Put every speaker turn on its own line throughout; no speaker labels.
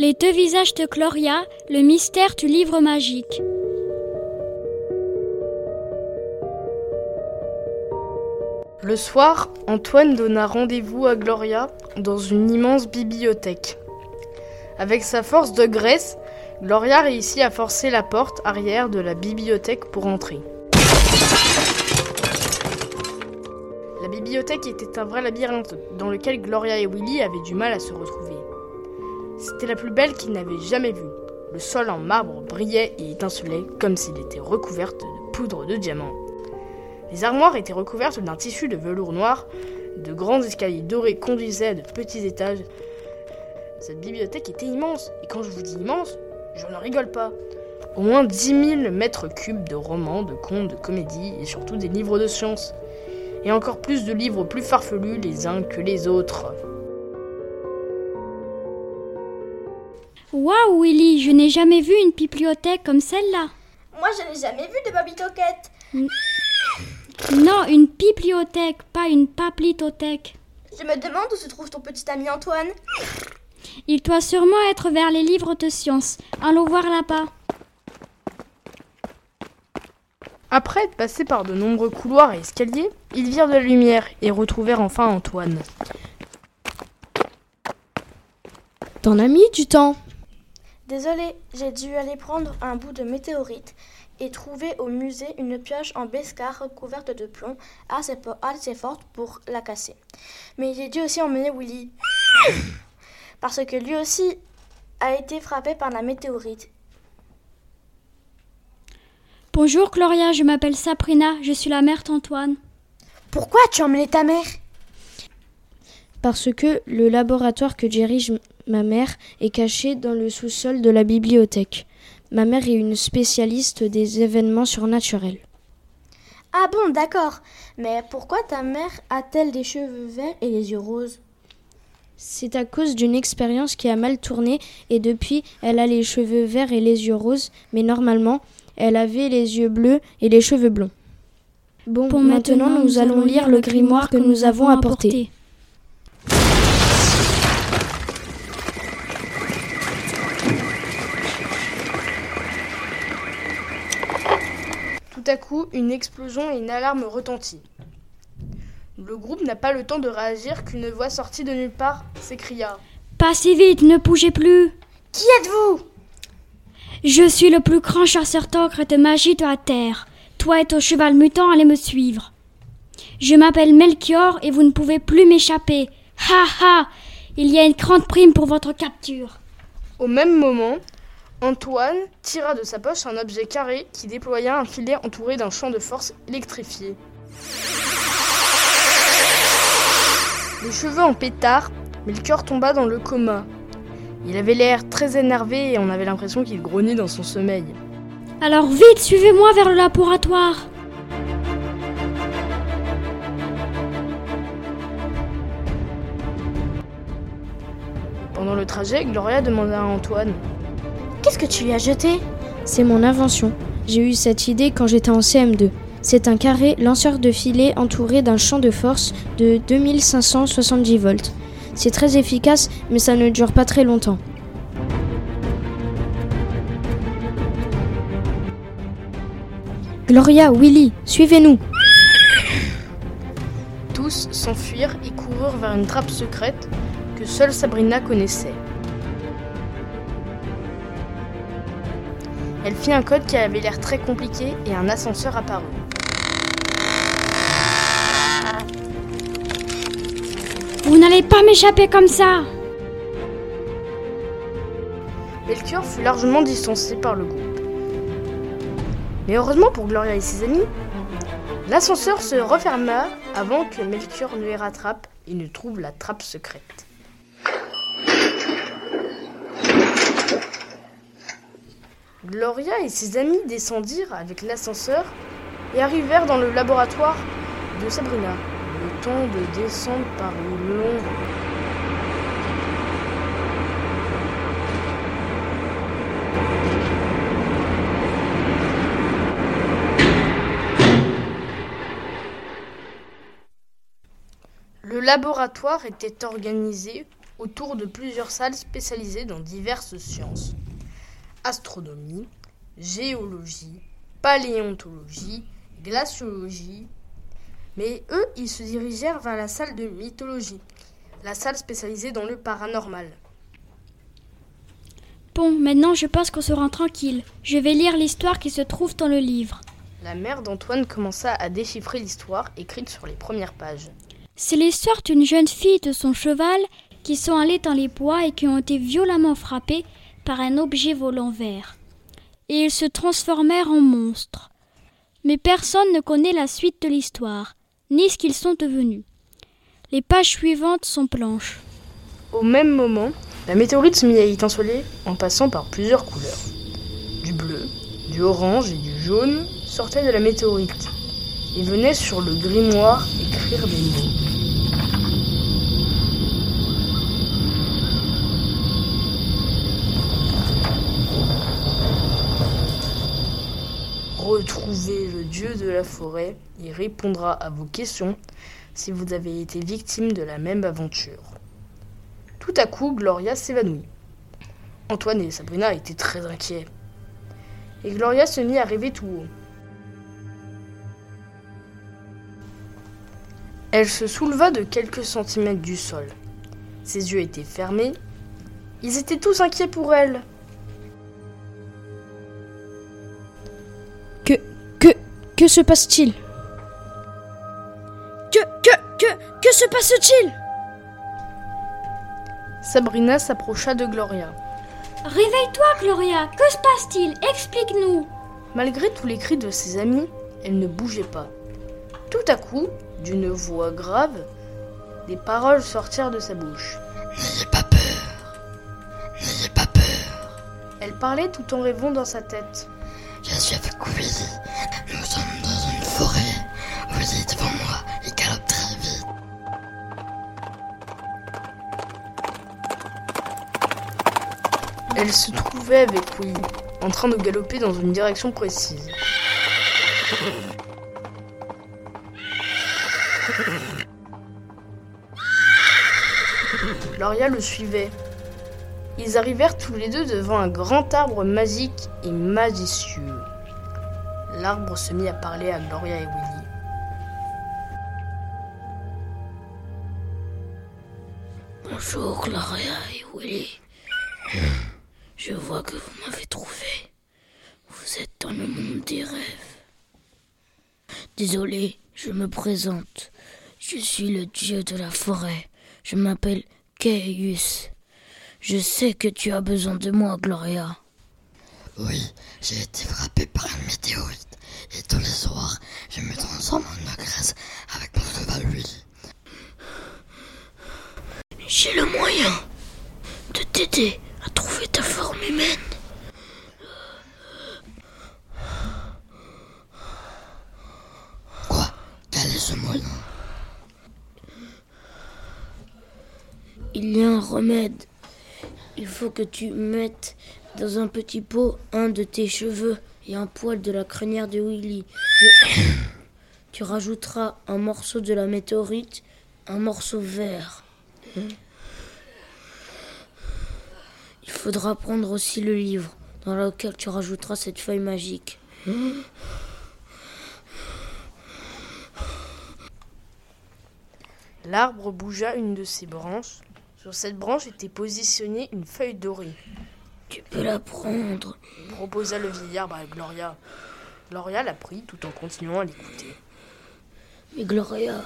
Les deux visages de Gloria, le mystère du livre magique.
Le soir, Antoine donna rendez-vous à Gloria dans une immense bibliothèque. Avec sa force de graisse, Gloria réussit à forcer la porte arrière de la bibliothèque pour entrer. La bibliothèque était un vrai labyrinthe dans lequel Gloria et Willy avaient du mal à se retrouver. C'était la plus belle qu'ils n'avaient jamais vue. Le sol en marbre brillait et étincelait comme s'il était recouvert de poudre de diamants. Les armoires étaient recouvertes d'un tissu de velours noir, de grands escaliers dorés conduisaient à de petits étages. Cette bibliothèque était immense, et quand je vous dis immense, je ne rigole pas. Au moins 10 000 mètres cubes de romans, de contes, de comédies, et surtout des livres de science. Et encore plus de livres plus farfelus les uns que les autres.
Waouh, Willy, je n'ai jamais vu une bibliothèque comme celle-là.
Moi, je n'ai jamais vu de babitoquette.
Non, une bibliothèque, pas une paplitothèque.
Je me demande où se trouve ton petit ami Antoine.
Il doit sûrement être vers les livres de science. Allons voir là-bas.
Après être passés par de nombreux couloirs et escaliers, ils virent de la lumière et retrouvèrent enfin Antoine.
T'en as mis du temps
Désolé, j'ai dû aller prendre un bout de météorite et trouver au musée une pioche en bescar recouverte de plomb assez, forte pour la casser. Mais j'ai dû aussi emmener Willy. Parce que lui aussi a été frappé par la météorite.
Bonjour Gloria, je m'appelle Sabrina, je suis la mère d'Antoine.
Pourquoi as-tu emmené ta mère?
Parce que le laboratoire que dirige ma mère est caché dans le sous-sol de la bibliothèque. Ma mère est une spécialiste des événements surnaturels.
Ah bon, d'accord. Mais pourquoi ta mère a-t-elle des cheveux verts et les yeux roses?
C'est à cause d'une expérience qui a mal tourné et depuis elle a les cheveux verts et les yeux roses, mais normalement elle avait les yeux bleus et les cheveux blonds. Bon,
Pour
maintenant, nous allons lire le grimoire que nous avons apporté.
À coup, une explosion et une alarme retentit. Le groupe n'a pas le temps de réagir qu'une voix sortie de nulle part s'écria.
Pas si vite, ne bougez plus.
Qui êtes-vous?
Je suis le plus grand chasseur d'ogres et de magie de la terre. Toi et ton cheval mutant allez me suivre. Je m'appelle Melchior et vous ne pouvez plus m'échapper. Ha ha Il y a une grande prime pour votre capture.
Au même moment, Antoine tira de sa poche un objet carré qui déploya un filet entouré d'un champ de force électrifié. Les cheveux en pétard, Melchior tomba dans le coma. Il avait l'air très énervé et on avait l'impression qu'il grognait dans son sommeil.
Alors vite, suivez-moi vers le laboratoire.
Pendant le trajet, Gloria demanda à Antoine
Qu'est-ce que tu lui as jeté?
C'est mon invention. J'ai eu cette idée quand j'étais en CM2. C'est un carré lanceur de filet entouré d'un champ de force de 2570 volts. C'est très efficace, mais ça ne dure pas très longtemps. Gloria, Willy, suivez-nous.
Tous s'enfuirent et coururent vers une trappe secrète que seule Sabrina connaissait. Elle fit un code qui avait l'air très compliqué et un ascenseur apparut.
Vous n'allez pas m'échapper comme ça.
Melchior fut largement distancé par le groupe. Mais heureusement pour Gloria et ses amis, l'ascenseur se referma avant que Melchior ne les rattrape et ne trouve la trappe secrète. Gloria et ses amis descendirent avec l'ascenseur et arrivèrent dans le laboratoire de Sabrina. Le temps de descendre par une longue Le laboratoire était organisé autour de plusieurs salles spécialisées dans diverses sciences. Astronomie, géologie, paléontologie, glaciologie. Mais eux, ils se dirigèrent vers la salle de mythologie, la salle spécialisée dans le paranormal.
Bon, maintenant je pense qu'on se rend tranquille. Je vais lire l'histoire qui se trouve dans le livre.
La mère d'Antoine commença à déchiffrer l'histoire écrite sur les premières pages.
C'est l'histoire d'une jeune fille et de son cheval qui sont allés dans les bois et qui ont été violemment frappés par un objet volant vert. Et ils se transformèrent en monstres. Mais personne ne connaît la suite de l'histoire, ni ce qu'ils sont devenus. Les pages suivantes sont blanches.
Au même moment, la météorite se mit à étinceler en passant par plusieurs couleurs. Du bleu, du orange et du jaune sortaient de la météorite et venaient sur le grimoire écrire des mots. Retrouvez le dieu de la forêt et répondra à vos questions si vous avez été victime de la même aventure. Tout à coup, Gloria s'évanouit. Antoine et Sabrina étaient très inquiets. Et Gloria se mit à rêver tout haut. Elle se souleva de quelques centimètres du sol. Ses yeux étaient fermés. Ils étaient tous inquiets pour elle.
Que se passe-t-il? Que, que, que, que se passe-t-il?
Sabrina s'approcha de Gloria.
Réveille-toi, Gloria. Que se passe-t-il? Explique-nous.
Malgré tous les cris de ses amis, elle ne bougeait pas. Tout à coup, d'une voix grave, des paroles sortirent de sa bouche.
N'ayez pas peur. N'ayez pas peur.
Elle parlait tout en rêvant dans sa tête.
Je suis avec Willy.
Elle se trouvait avec Willy, en train de galoper dans une direction précise. Gloria le suivait. Ils arrivèrent tous les deux devant un grand arbre magique et majestueux. L'arbre se mit à parler à Gloria et Willy.
Bonjour, Gloria et Willy. Je vois que vous m'avez trouvé. Vous êtes dans le monde des rêves. Désolé, je me présente. Je suis le dieu de la forêt. Je m'appelle Keius. Je sais que tu as besoin de moi, Gloria. Oui, j'ai été frappé par une météorite. Et tous les soirs, je me transforme en agresse avec mon cheval. J'ai le moyen de t'aider à trouver ta forme humaine. Quoi Quel est ce moyen Il y a un remède. Il faut que tu mettes dans un petit pot un de tes cheveux et un poil de la crinière de Willy. Tu rajouteras un morceau de la météorite, un morceau vert. Il faudra prendre aussi le livre dans lequel tu rajouteras cette feuille magique.
L'arbre bougea une de ses branches. Sur cette branche était positionnée une feuille dorée,
Tu peux la prendre.
proposa le vieillard à Gloria. Gloria la prit tout en continuant à l'écouter.
Mais Gloria,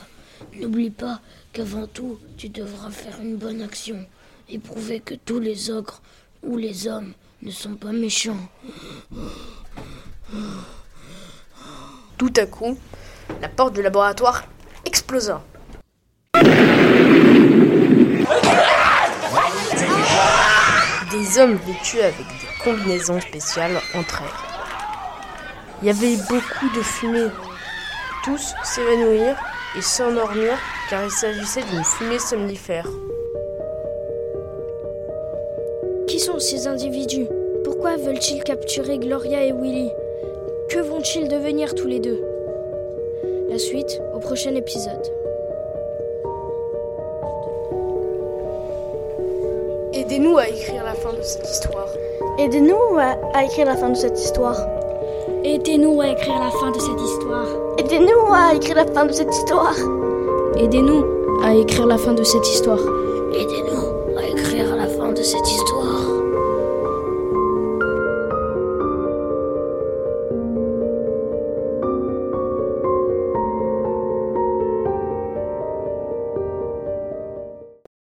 n'oublie pas qu'avant tout, tu devras faire une bonne action et prouver que tous les ogres ou les hommes ne sont pas méchants.
Tout à coup, la porte du laboratoire explosa. Des hommes vêtus avec des combinaisons spéciales entrèrent. Il y avait beaucoup de fumée. Tous s'évanouirent et s'endormirent car il s'agissait d'une fumée somnifère.
Qui sont ces individus? Pourquoi veulent-ils capturer Gloria et Willy? Que vont-ils devenir tous les deux? La suite au prochain épisode.
Aidez-nous à écrire la fin de cette histoire.
Aidez-nous à, à écrire la fin de cette histoire.
Aidez-nous à écrire la fin de cette histoire.
Aidez-nous à écrire la fin de cette histoire.
Aidez-nous à écrire la fin de cette histoire.
Aidez-nous à écrire la fin de cette histoire.